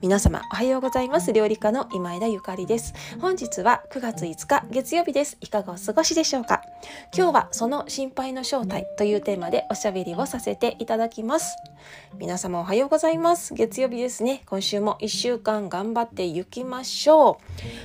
皆様おはようございます。料理家の今枝ゆかりです。本日は9月5日月曜日です。いかがお過ごしでしょうか？今日はその心配の正体というテーマでおしゃべりをさせていただきます。皆様おはようございます。月曜日ですね。今週も1週間頑張っていきましょ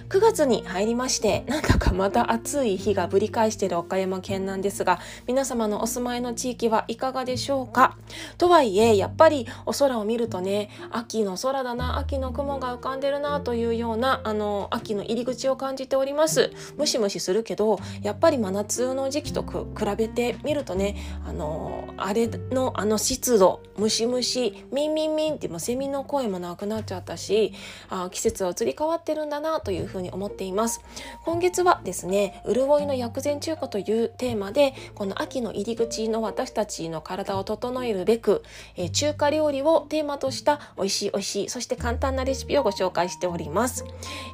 う。9月に入りましてなんだかまた暑い日がぶり返している岡山県なんですが皆様のお住まいの地域はいかがでしょうか？とはいえやっぱりお空を見るとね秋の空だな秋の雲が浮かんでるなというようなあの秋の入り口を感じております。ムシムシするけどやっぱり真夏の時期と比べてみるとねあのあれのあの湿度ムシムシミンミンミンってもセミの声もなくなっちゃったしあ季節は移り変わってるんだなというふうに思っています。今月はですね潤いの薬膳中華というテーマでこの秋の入り口の私たちの体を整えるべく、えー、中華料理をテーマとした美味しい美味しいそして簡簡単なレシピをご紹介しております。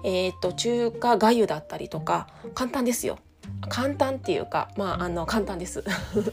えっ、と中華粥だったりとか簡単ですよ。簡単っていうかまああの簡単です。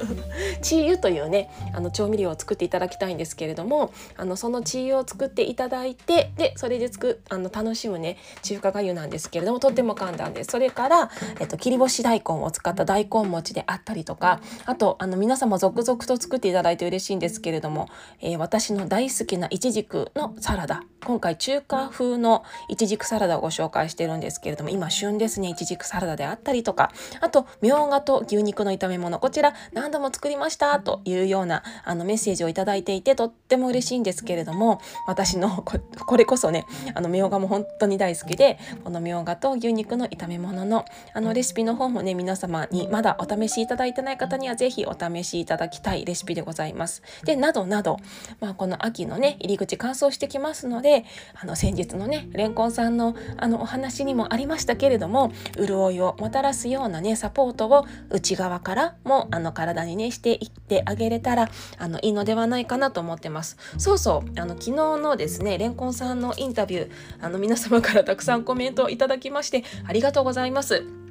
チー油というねあの調味料を作っていただきたいんですけれどもあのそのチー油を作っていただいてでそれでつくあの楽しむね中華がゆなんですけれどもとっても簡単です。それから、えっと、切り干し大根を使った大根餅であったりとかあとあの皆様続々と作っていただいて嬉しいんですけれども、えー、私の大好きないちじくのサラダ。今回中華風のいちじくサラダをご紹介してるんですけれども今旬ですねいちじくサラダであったりとかあと、みょうがと牛肉の炒め物。こちら何度も作りましたというようなあのメッセージをいただいていてとっても嬉しいんですけれども、私のこれこそね、あのみょうがも本当に大好きで、このみょうがと牛肉の炒め物のあのレシピの方もね、皆様にまだお試しいただいてない方にはぜひお試しいただきたいレシピでございます。で、などなど、まあ、この秋のね、入り口乾燥してきますので、あの先日のね、レンコンさんのあのお話にもありましたけれども、潤いをもたらすようなね、ねサポートを内側からもあの体にねしていってあげれたらあのいいのではないかなと思ってます。そうそう。あの昨日のですねレンコンさんのインタビューあの皆様からたくさんコメントをいただきましてありがとうございます。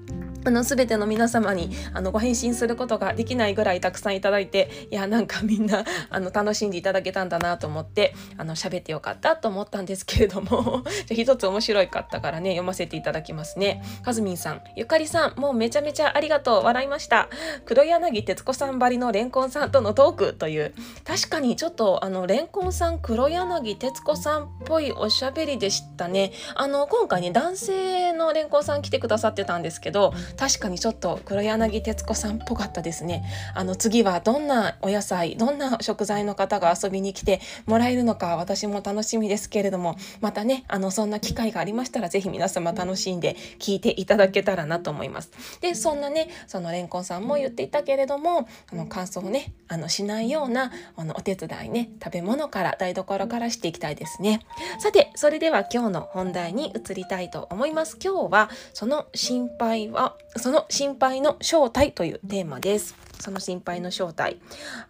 あの全ての皆様にあのご返信することができないぐらいたくさんいただいていやなんかみんなあの楽しんでいただけたんだなと思ってあの喋ってよかったと思ったんですけれども じゃ一つ面白かったからね読ませていただきますね。かずみんさんゆかりさんもうめちゃめちゃありがとう笑いました。黒柳徹子さんばりのレンコンさんとのトークという確かにちょっとあのレンコンさん黒柳徹子さんっぽいおしゃべりでしたね。あの今回ね男性のレンコンさん来てくださってたんですけど確かにちょっと黒柳徹子さんっぽかったですね。あの次はどんなお野菜どんな食材の方が遊びに来てもらえるのか私も楽しみですけれどもまたねあのそんな機会がありましたら是非皆様楽しんで聞いていただけたらなと思います。でそんなねそのレンコンさんも言っていたけれどもあの感想をねあのしないようなあのお手伝いね食べ物から台所からしていきたいですね。さてそれでは今日の本題に移りたいと思います。今日はその心配はその心配の正体というテーマです。その心配の正体。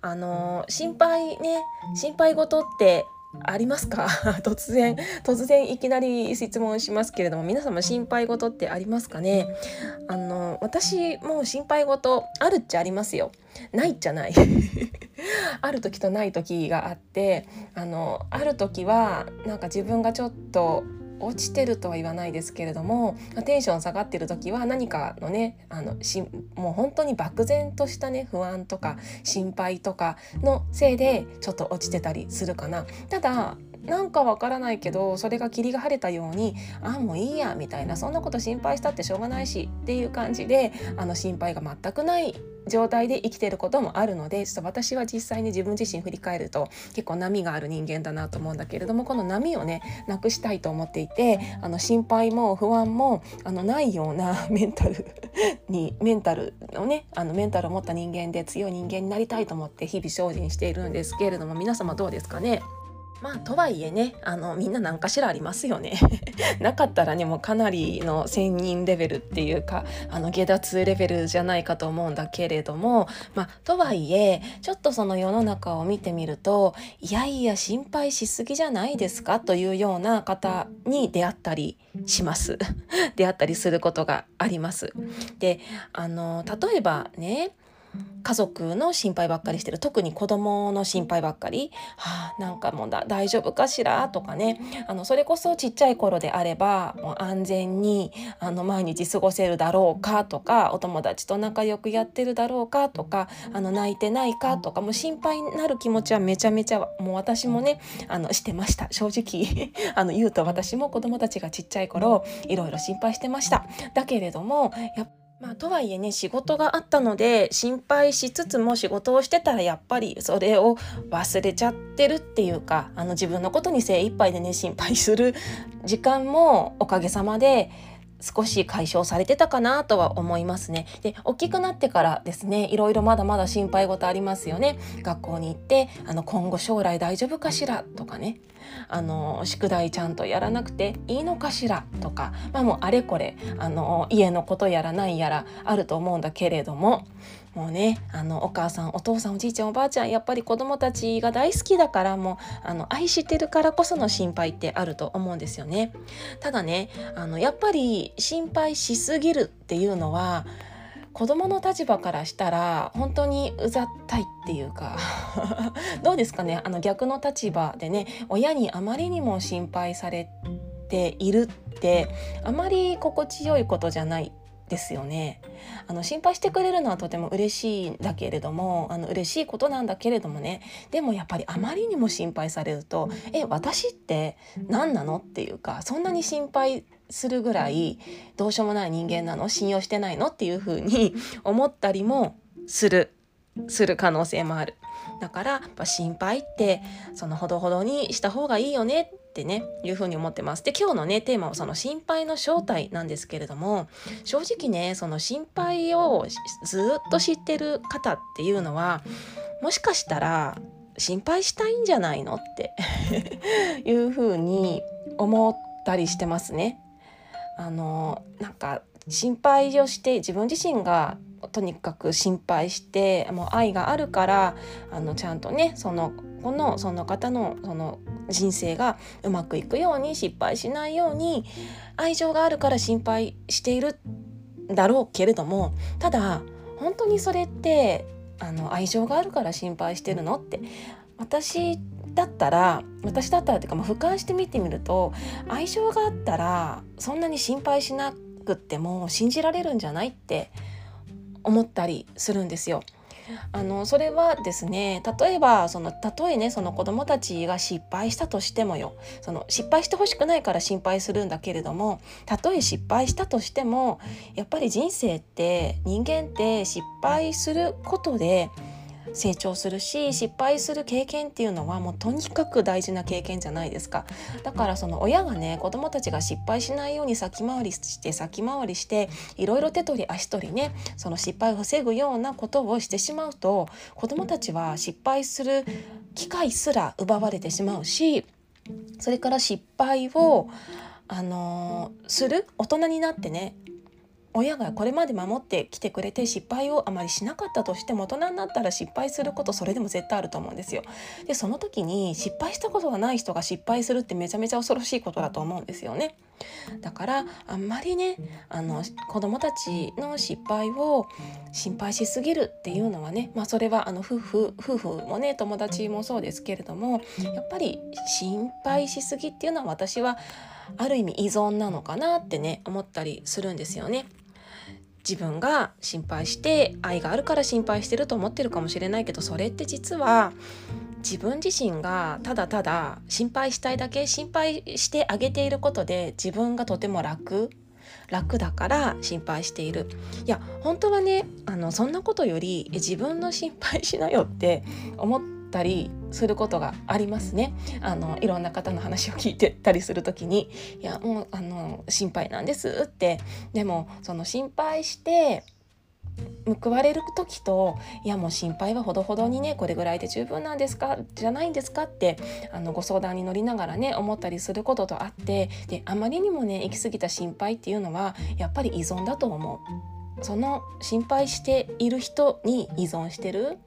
あの心配ね、心配事ってありますか？突然突然いきなり質問しますけれども皆様心配事ってありますかね？あの私も心配事あるっちゃありますよないっちゃない ある時とない時があってあのある時はなんか自分がちょっと落ちてるとは言わないですけれどもテンション下がってる時は何かのねあのしもう本当に漠然としたね不安とか心配とかのせいでちょっと落ちてたりするかな。ただなんかわからないけどそれが霧が晴れたようにあもういいやみたいなそんなこと心配したってしょうがないしっていう感じであの心配が全くない状態で生きてることもあるのでちょっと私は実際に自分自身振り返ると結構波がある人間だなと思うんだけれどもこの波をねなくしたいと思っていてあの心配も不安もあのないような メンタル にメンタルのねあのメンタルを持った人間で強い人間になりたいと思って日々精進しているんですけれども皆様どうですかね？まあとはいえねあのみんな何かしらありますよね。なかったらねもうかなりの専任レベルっていうかあの下脱レベルじゃないかと思うんだけれどもまあとはいえちょっとその世の中を見てみるといやいや心配しすぎじゃないですかというような方に出会ったりします。出会ったりすることがあります。であの例えばね家族の心配ばっかりしてる。特に子供の心配ばっかり、はあ、なんかもう大丈夫かしら？とかね。あのそれこそちっちゃい頃であればもう安全にあの毎日過ごせるだろうかとかお友達と仲良くやってるだろうかとかあの泣いてないかとかもう心配になる気持ちはめちゃめちゃもう私もねあのしてました。正直 あの言うと私も子供たちがちっちゃい頃いろいろ心配してました。だけれどもやっまあ、とはいえね仕事があったので心配しつつも仕事をしてたらやっぱりそれを忘れちゃってるっていうかあの自分のことに精一杯でね心配する時間もおかげさまで少し解消されてたかなとは思いますね。で大きくなってからですねいろいろまだまだ心配事ありますよね。学校に行ってあの今後将来大丈夫かしらとかねあの宿題ちゃんとやらなくていいのかしらとか、まあ、もうあれこれあの家のことやらないやらあると思うんだけれどももうねあのお母さんお父さんおじいちゃんおばあちゃんやっぱり子どもたちが大好きだからもうあの愛してるからこその心配ってあると思うんですよね。ただねあのやっぱり心配しすぎるっていうのは子供の立場からしたら本当にうざったいっていうか どうですかねあの逆の立場でね親にあまりにも心配されているってあまり心地よいことじゃないですよねあの心配してくれるのはとても嬉しいんだけれどもあの嬉しいことなんだけれどもねでもやっぱりあまりにも心配されると「え私って何なの?」っていうかそんなに心配するぐらいどうしようもない人間なの？信用してないの？っていうふうに 思ったりもするする可能性もある。だから心配ってそのほどほどにした方がいいよねってねいうふうに思ってます。で今日のねテーマはその心配の正体なんですけれども正直ねその心配をずっと知ってる方っていうのはもしかしたら心配したいんじゃないのって いうふうに思ったりしてますね。あのなんか心配をして自分自身がとにかく心配してもう愛があるからあのちゃんとねそのこのその方のその人生がうまくいくように失敗しないように愛情があるから心配しているだろうけれどもただ本当にそれってあの愛情があるから心配してるのって私だったら私だったらっていうか、まあ、俯瞰して見てみると愛情があったらそんなに心配しなくっても信じられるんじゃないって思ったりするんですよ。あのそれはですね例えばそのたとえねその子どもたちが失敗したとしてもよ。その失敗してほしくないから心配するんだけれどもたとえ失敗したとしてもやっぱり人生って人間って失敗することで成長するし失敗する経験っていうのはもうとにかく大事な経験じゃないですか。だからその親がね子どもたちが失敗しないように先回りして先回りしていろいろ手取り足取りねその失敗を防ぐようなことをしてしまうと子どもたちは失敗する機会すら奪われてしまうしそれから失敗をあのー、する大人になってね親がこれまで守ってきてくれて失敗をあまりしなかったとしても大人になったら失敗することそれでも絶対あると思うんですよ。でその時に失敗したことがない人が失敗するってめちゃめちゃ恐ろしいことだと思うんですよね。だからあんまりねあの子どもたちの失敗を心配しすぎるっていうのはね、まあ、それはあの夫婦夫婦もね友達もそうですけれどもやっぱり心配しすぎっていうのは私はある意味依存なのかなってね思ったりするんですよね。自分が心配して愛があるから心配してると思ってるかもしれないけどそれって実は自分自身がただただ心配したいだけ心配してあげていることで自分がとても楽楽だから心配している。いや本当はねあのそんなことより自分の心配しなよって思ったりすることがありますね。あのいろんな方の話を聞いてたりする時に「いやもうあの心配なんです」って。でもその心配して報われる時といやもう心配はほどほどにねこれぐらいで十分なんですか？じゃないんですかってあのご相談に乗りながらね思ったりすることとあってであまりにもね行き過ぎた心配っていうのはやっぱり依存だと思う。その心配している人に依存してる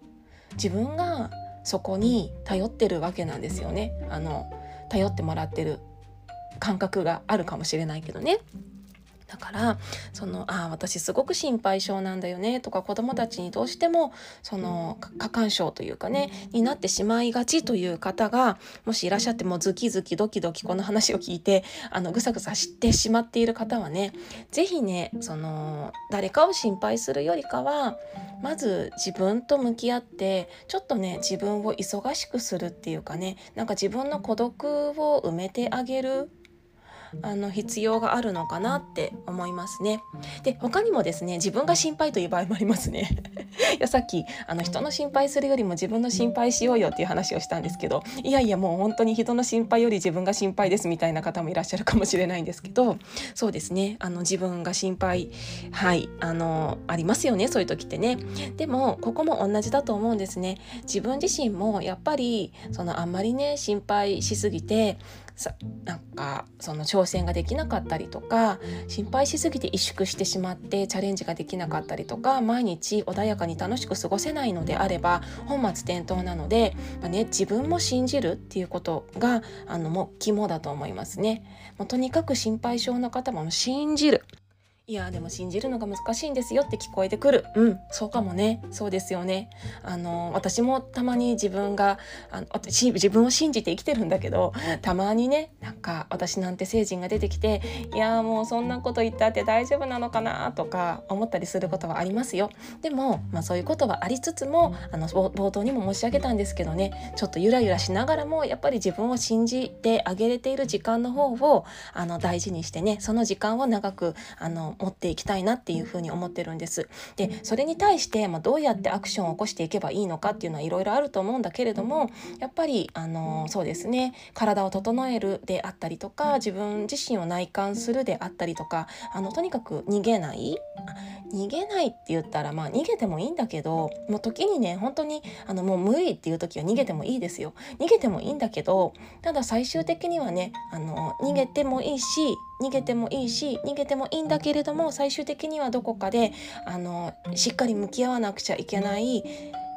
自分がそこに頼ってるわけなんですよねあの頼ってもらってる感覚があるかもしれないけどね。だからそのああ私すごく心配性なんだよねとか子どもたちにどうしてもその過干渉というかねになってしまいがちという方がもしいらっしゃってもズキズキドキドキこの話を聞いてあのぐさぐさしてしまっている方はね是非ねその誰かを心配するよりかはまず自分と向き合ってちょっとね自分を忙しくするっていうかねなんか自分の孤独を埋めてあげるあの必要があるのかなって思いますね。で他にもですね自分が心配という場合もありますね。いやさっきあの人の心配するよりも自分の心配しようよっていう話をしたんですけどいやいやもう本当に人の心配より自分が心配ですみたいな方もいらっしゃるかもしれないんですけどそうですねあの自分が心配はいあのありますよねそういう時ってね。でもここも同じだと思うんですね。自分自身もやっぱりそのあんまりね心配しすぎてさなんかその挑戦ができなかったりとか心配しすぎて萎縮してしまってチャレンジができなかったりとか毎日穏やかに楽しく過ごせないのであれば本末転倒なので、まあね、自分も信じるっていうことがあのもう肝だと思いますね。もうとにかく心配性の方も信じるいやでも信じるのが難しいんですよって聞こえてくる。うんそうかもね。そうですよね。あの私もたまに自分があの私自分を信じて生きてるんだけどたまにねなんか私なんて成人が出てきていやもうそんなこと言ったって大丈夫なのかな？とか思ったりすることはありますよ。でも、まあ、そういうことはありつつもあの冒頭にも申し上げたんですけどねちょっとゆらゆらしながらもやっぱり自分を信じてあげれている時間の方をあの大事にしてねその時間を長くあの持っていきたいなっていうふうに思ってるんです。でそれに対して、まあ、どうやってアクションを起こしていけばいいのかっていうのはいろいろあると思うんだけれどもやっぱりあのそうですね体を整えるであったりとか自分自身を内観するであったりとかあのとにかく逃げない。逃げないって言ったらまあ逃げてもいいんだけどもう時にね本当にあのもう無理っていう時は逃げてもいいですよ。逃げてもいいんだけどただ最終的にはねあの逃げてもいいし逃げてもいいし逃げてもいいんだけれども最終的にはどこかであのしっかり向き合わなくちゃいけない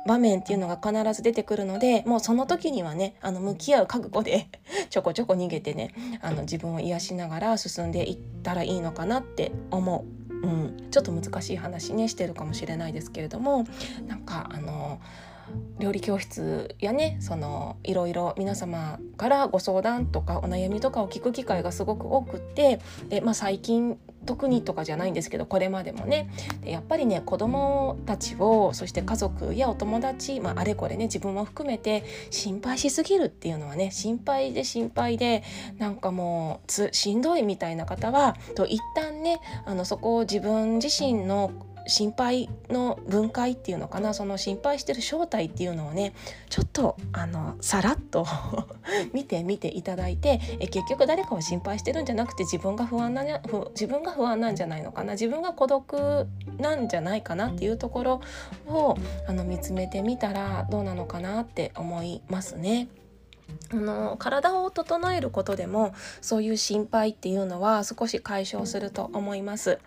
場面っていうのが必ず出てくるのでもうその時にはねあの向き合う覚悟で ちょこちょこ逃げてねあの自分を癒しながら進んでいったらいいのかなって思う。うん、ちょっと難しい話ねしてるかもしれないですけれどもなんかあの料理教室やねそのいろいろ皆様からご相談とかお悩みとかを聞く機会がすごく多くてで、まあ、最近特にとかじゃないんですけどこれまでもね。やっぱりね子どもたちをそして家族やお友達、まあ、あれこれね自分も含めて心配しすぎるっていうのはね心配で心配でなんかもうしんどいみたいな方はと一旦ねあのそこを自分自身の心配の分解っていうのかな？その心配してる正体っていうのをねちょっとあのさらっと 見てみていただいてえ結局誰かを心配してるんじゃなくて自分が不安な自分が不安なんじゃないのかな？自分が孤独なんじゃないかなっていうところをあの見つめてみたらどうなのかなって思いますね。あの体を整えることでもそういう心配っていうのは少し解消すると思います。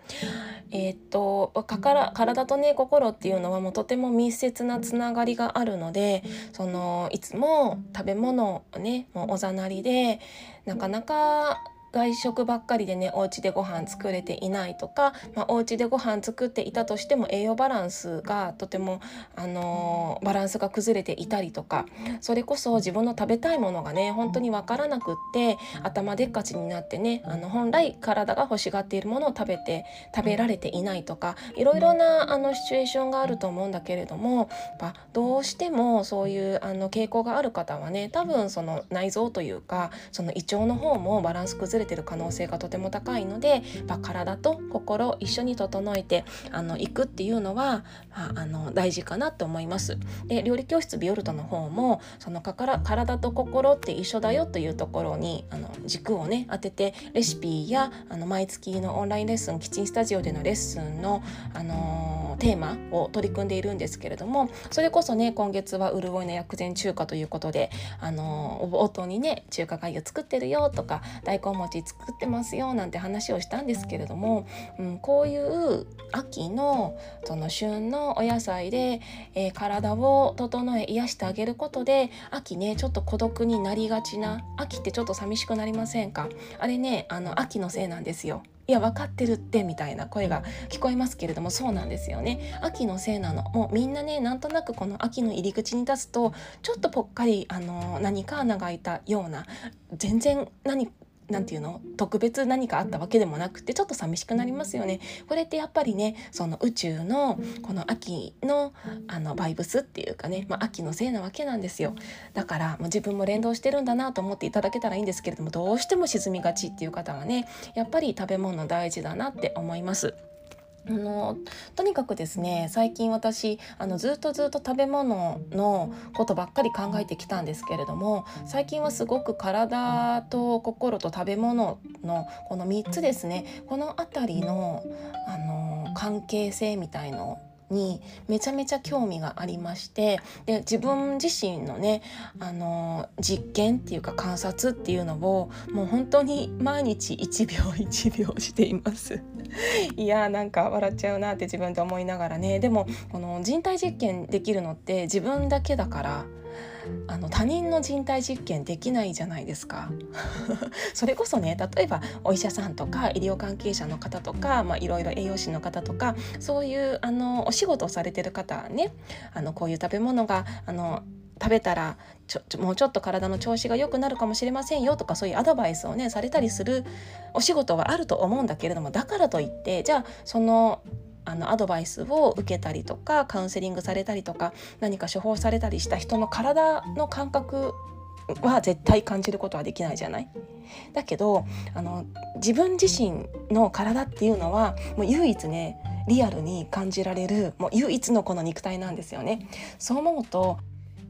えー、っと体とね心っていうのはもうとても密接なつながりがあるのでそのいつも食べ物をねもうおざなりでなかなか外食ばっかりでねお家でご飯作れていないとか、まあ、お家でご飯作っていたとしても栄養バランスがとても、あのー、バランスが崩れていたりとかそれこそ自分の食べたいものがね本当に分からなくって頭でっかちになってねあの本来体が欲しがっているものを食べて食べられていないとかいろいろなあのシチュエーションがあると思うんだけれどもどうしてもそういうあの傾向がある方はね多分その内臓というかその胃腸の方もバランス崩れれてる可能性がとても高いので、まあ、体と心一緒に整えてあの行くっていうのは、まあ、あの大事かなと思います。で料理教室ビオルトの方もそのかから体と心って一緒だよというところにあの軸をね当ててレシピやあの毎月のオンラインレッスンキッチンスタジオでのレッスンの、あのー、テーマを取り組んでいるんですけれどもそれこそね今月は潤いの薬膳中華ということで、あのー、冒頭にね中華粥作ってるよとか大根餅作ってますよなんて話をしたんですけれども、うん、こういう秋のその旬のお野菜で、えー、体を整え癒してあげることで秋ねちょっと孤独になりがちな秋ってちょっと寂しくなりませんか？あれねあの秋のせいなんですよ。いや分かってるってみたいな声が聞こえますけれどもそうなんですよね。秋のせいなの。もうみんなねなんとなくこの秋の入り口に立つとちょっとぽっかりあの何か穴が開いたような全然何なんていうの？特別何かあったわけでもなくてちょっと寂しくなりますよね。これってやっぱりねその宇宙のこの秋のあのバイブスっていうかね、まあ、秋のせいなわけなんですよ。だからもう自分も連動してるんだなと思っていただけたらいいんですけれどもどうしても沈みがちっていう方はねやっぱり食べ物大事だなって思います。あのとにかくですね最近私あのずっとずっと食べ物のことばっかり考えてきたんですけれども最近はすごく体と心と食べ物のこの3つですねこの辺りのあの関係性みたいのにめちゃめちゃ興味がありましてで自分自身のねあの実験っていうか観察っていうのをもう本当に毎日1秒1秒しています。いやーなんか笑っちゃうなって自分で思いながらねでもこの人体実験できるのって自分だけだからあの他人の人体実験できないじゃないですか。それこそね例えばお医者さんとか医療関係者の方とか、まあ、いろいろ栄養士の方とかそういうあのお仕事をされてる方ねあのこういう食べ物があの食べたらちょもうちょっと体の調子が良くなるかもしれませんよとかそういうアドバイスをねされたりするお仕事はあると思うんだけれどもだからといってじゃあそのあのアドバイスを受けたりとかカウンセリングされたりとか何か処方されたりした人の体の感覚は絶対感じることはできないじゃない？だけどあの自分自身の体っていうのはもう唯一ねリアルに感じられるもう唯一のこの肉体なんですよね。そう思うと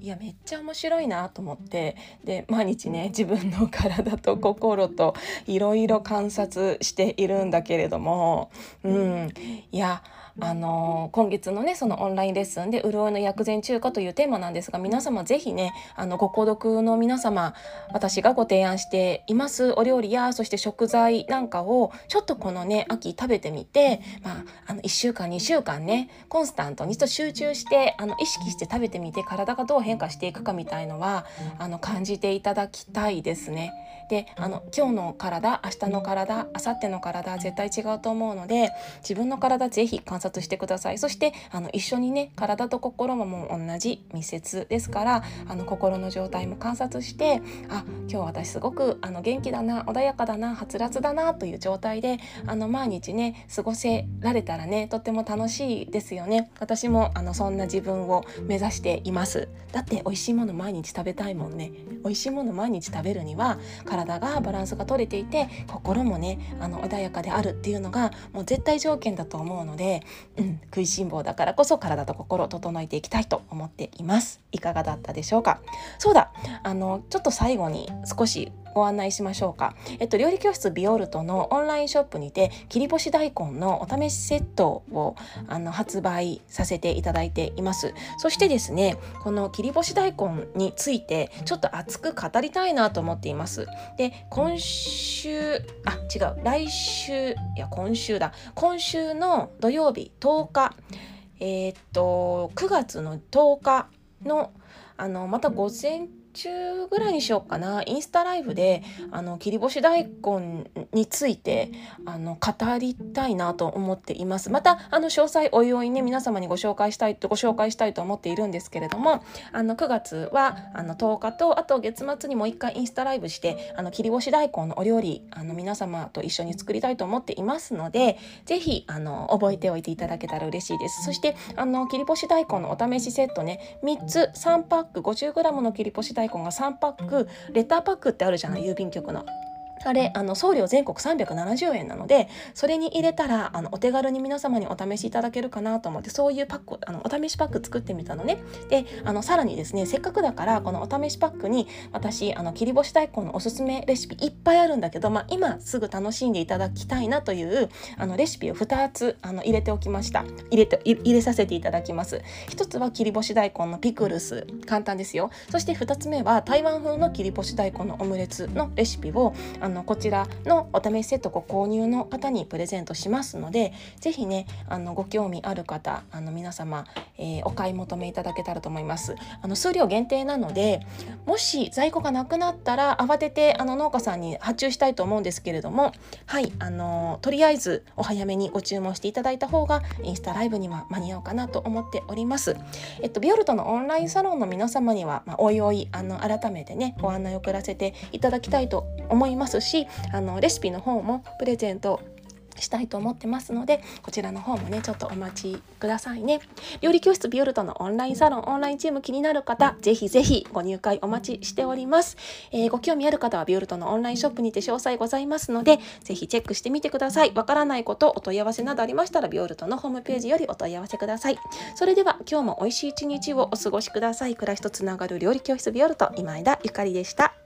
いやめっちゃ面白いなと思ってで毎日ね自分の体と心といろいろ観察しているんだけれどもうん。いやあの今月のねそのオンラインレッスンで「潤いの薬膳中華」というテーマなんですが皆様是非ねあのご購読の皆様私がご提案していますお料理やそして食材なんかをちょっとこのね秋食べてみて、まあ、あの1週間2週間ねコンスタントにと集中してあの意識して食べてみて体がどう変化していくかみたいのはあの感じていただきたいですね。であの今日の体明日の体明後日の体絶対違うと思うので自分の体是非観察してください。そしてあの一緒にね体と心ももう同じ密接ですからあの心の状態も観察してあ今日私すごくあの元気だな穏やかだなはつらつだなという状態であの毎日ね過ごせられたらねとっても楽しいですよね。私もあのそんな自分を目指しています。だって美味しいもの毎日食べたいもんね。美味しいもの毎日食べるには体がバランスが取れていて心もねあの穏やかであるっていうのがもう絶対条件だと思うので、うん、食いしん坊だからこそ体と心を整えていきたいと思っています。いかがだったでしょうか？そうだ。あのちょっと最後に少しご案内しましょうか。えっと、料理教室ビオルトのオンラインショップにて切り干し大根のお試しセットをあの発売させていただいています。そしてですね、この切り干し大根についてちょっと熱く語りたいなと思っています。で、今週、あ、違う、来週、いや、今週だ。今週の土曜日10日、えー、っと、9月の10日のあのまた午前中ぐらいにしようかな。インスタライブであの切り干し大根についてあの語りたいなと思っています。またあの詳細おいおいね皆様にご紹介したいとご紹介したいと思っているんですけれどもあの9月はあの10日とあと月末にもう一回インスタライブしてあの切り干し大根のお料理あの皆様と一緒に作りたいと思っていますので是非あの覚えておいていただけたら嬉しいです。そしてあの切り干し大根のお試しセットね3つ3パック 50g の切り干し大根が3パックレターパックってあるじゃない郵便局の。あれあの送料全国370円なのでそれに入れたらあのお手軽に皆様にお試しいただけるかなと思ってそういうパックあのお試しパック作ってみたのね。であのさらにですねせっかくだからこのお試しパックに私あの切り干し大根のおすすめレシピいっぱいあるんだけど、まあ、今すぐ楽しんでいただきたいなというあのレシピを2つあの入れておきました。入れて入れさせていただきます。1つは切り干し大根のピクルス。簡単ですよ。そして2つ目は台湾風の切り干し大根のオムレツのレシピをあのこちらのお試しセットご購入の方にプレゼントしますので是非ねあのご興味ある方あの皆様、えー、お買い求めいただけたらと思います。あの数量限定なのでもし在庫がなくなったら慌ててあの農家さんに発注したいと思うんですけれどもはいあのとりあえずお早めにご注文していただいた方がインスタライブには間に合うかなと思っております。えっとビオルトのオンラインサロンの皆様には、まあ、おいおいあの改めてねご案内を送らせていただきたいと思いますしあのレシピの方もプレゼントしたいと思ってますのでこちらの方もねちょっとお待ちくださいね。料理教室ビオルトのオンラインサロンオンラインチーム気になる方ぜひぜひご入会お待ちしております、えー、ご興味ある方はビオルトのオンラインショップにて詳細ございますのでぜひチェックしてみてください。わからないことお問い合わせなどありましたらビオルトのホームページよりお問い合わせください。それでは今日も美味しい一日をお過ごしください。暮らしとつながる料理教室ビオルト今枝ゆかりでした。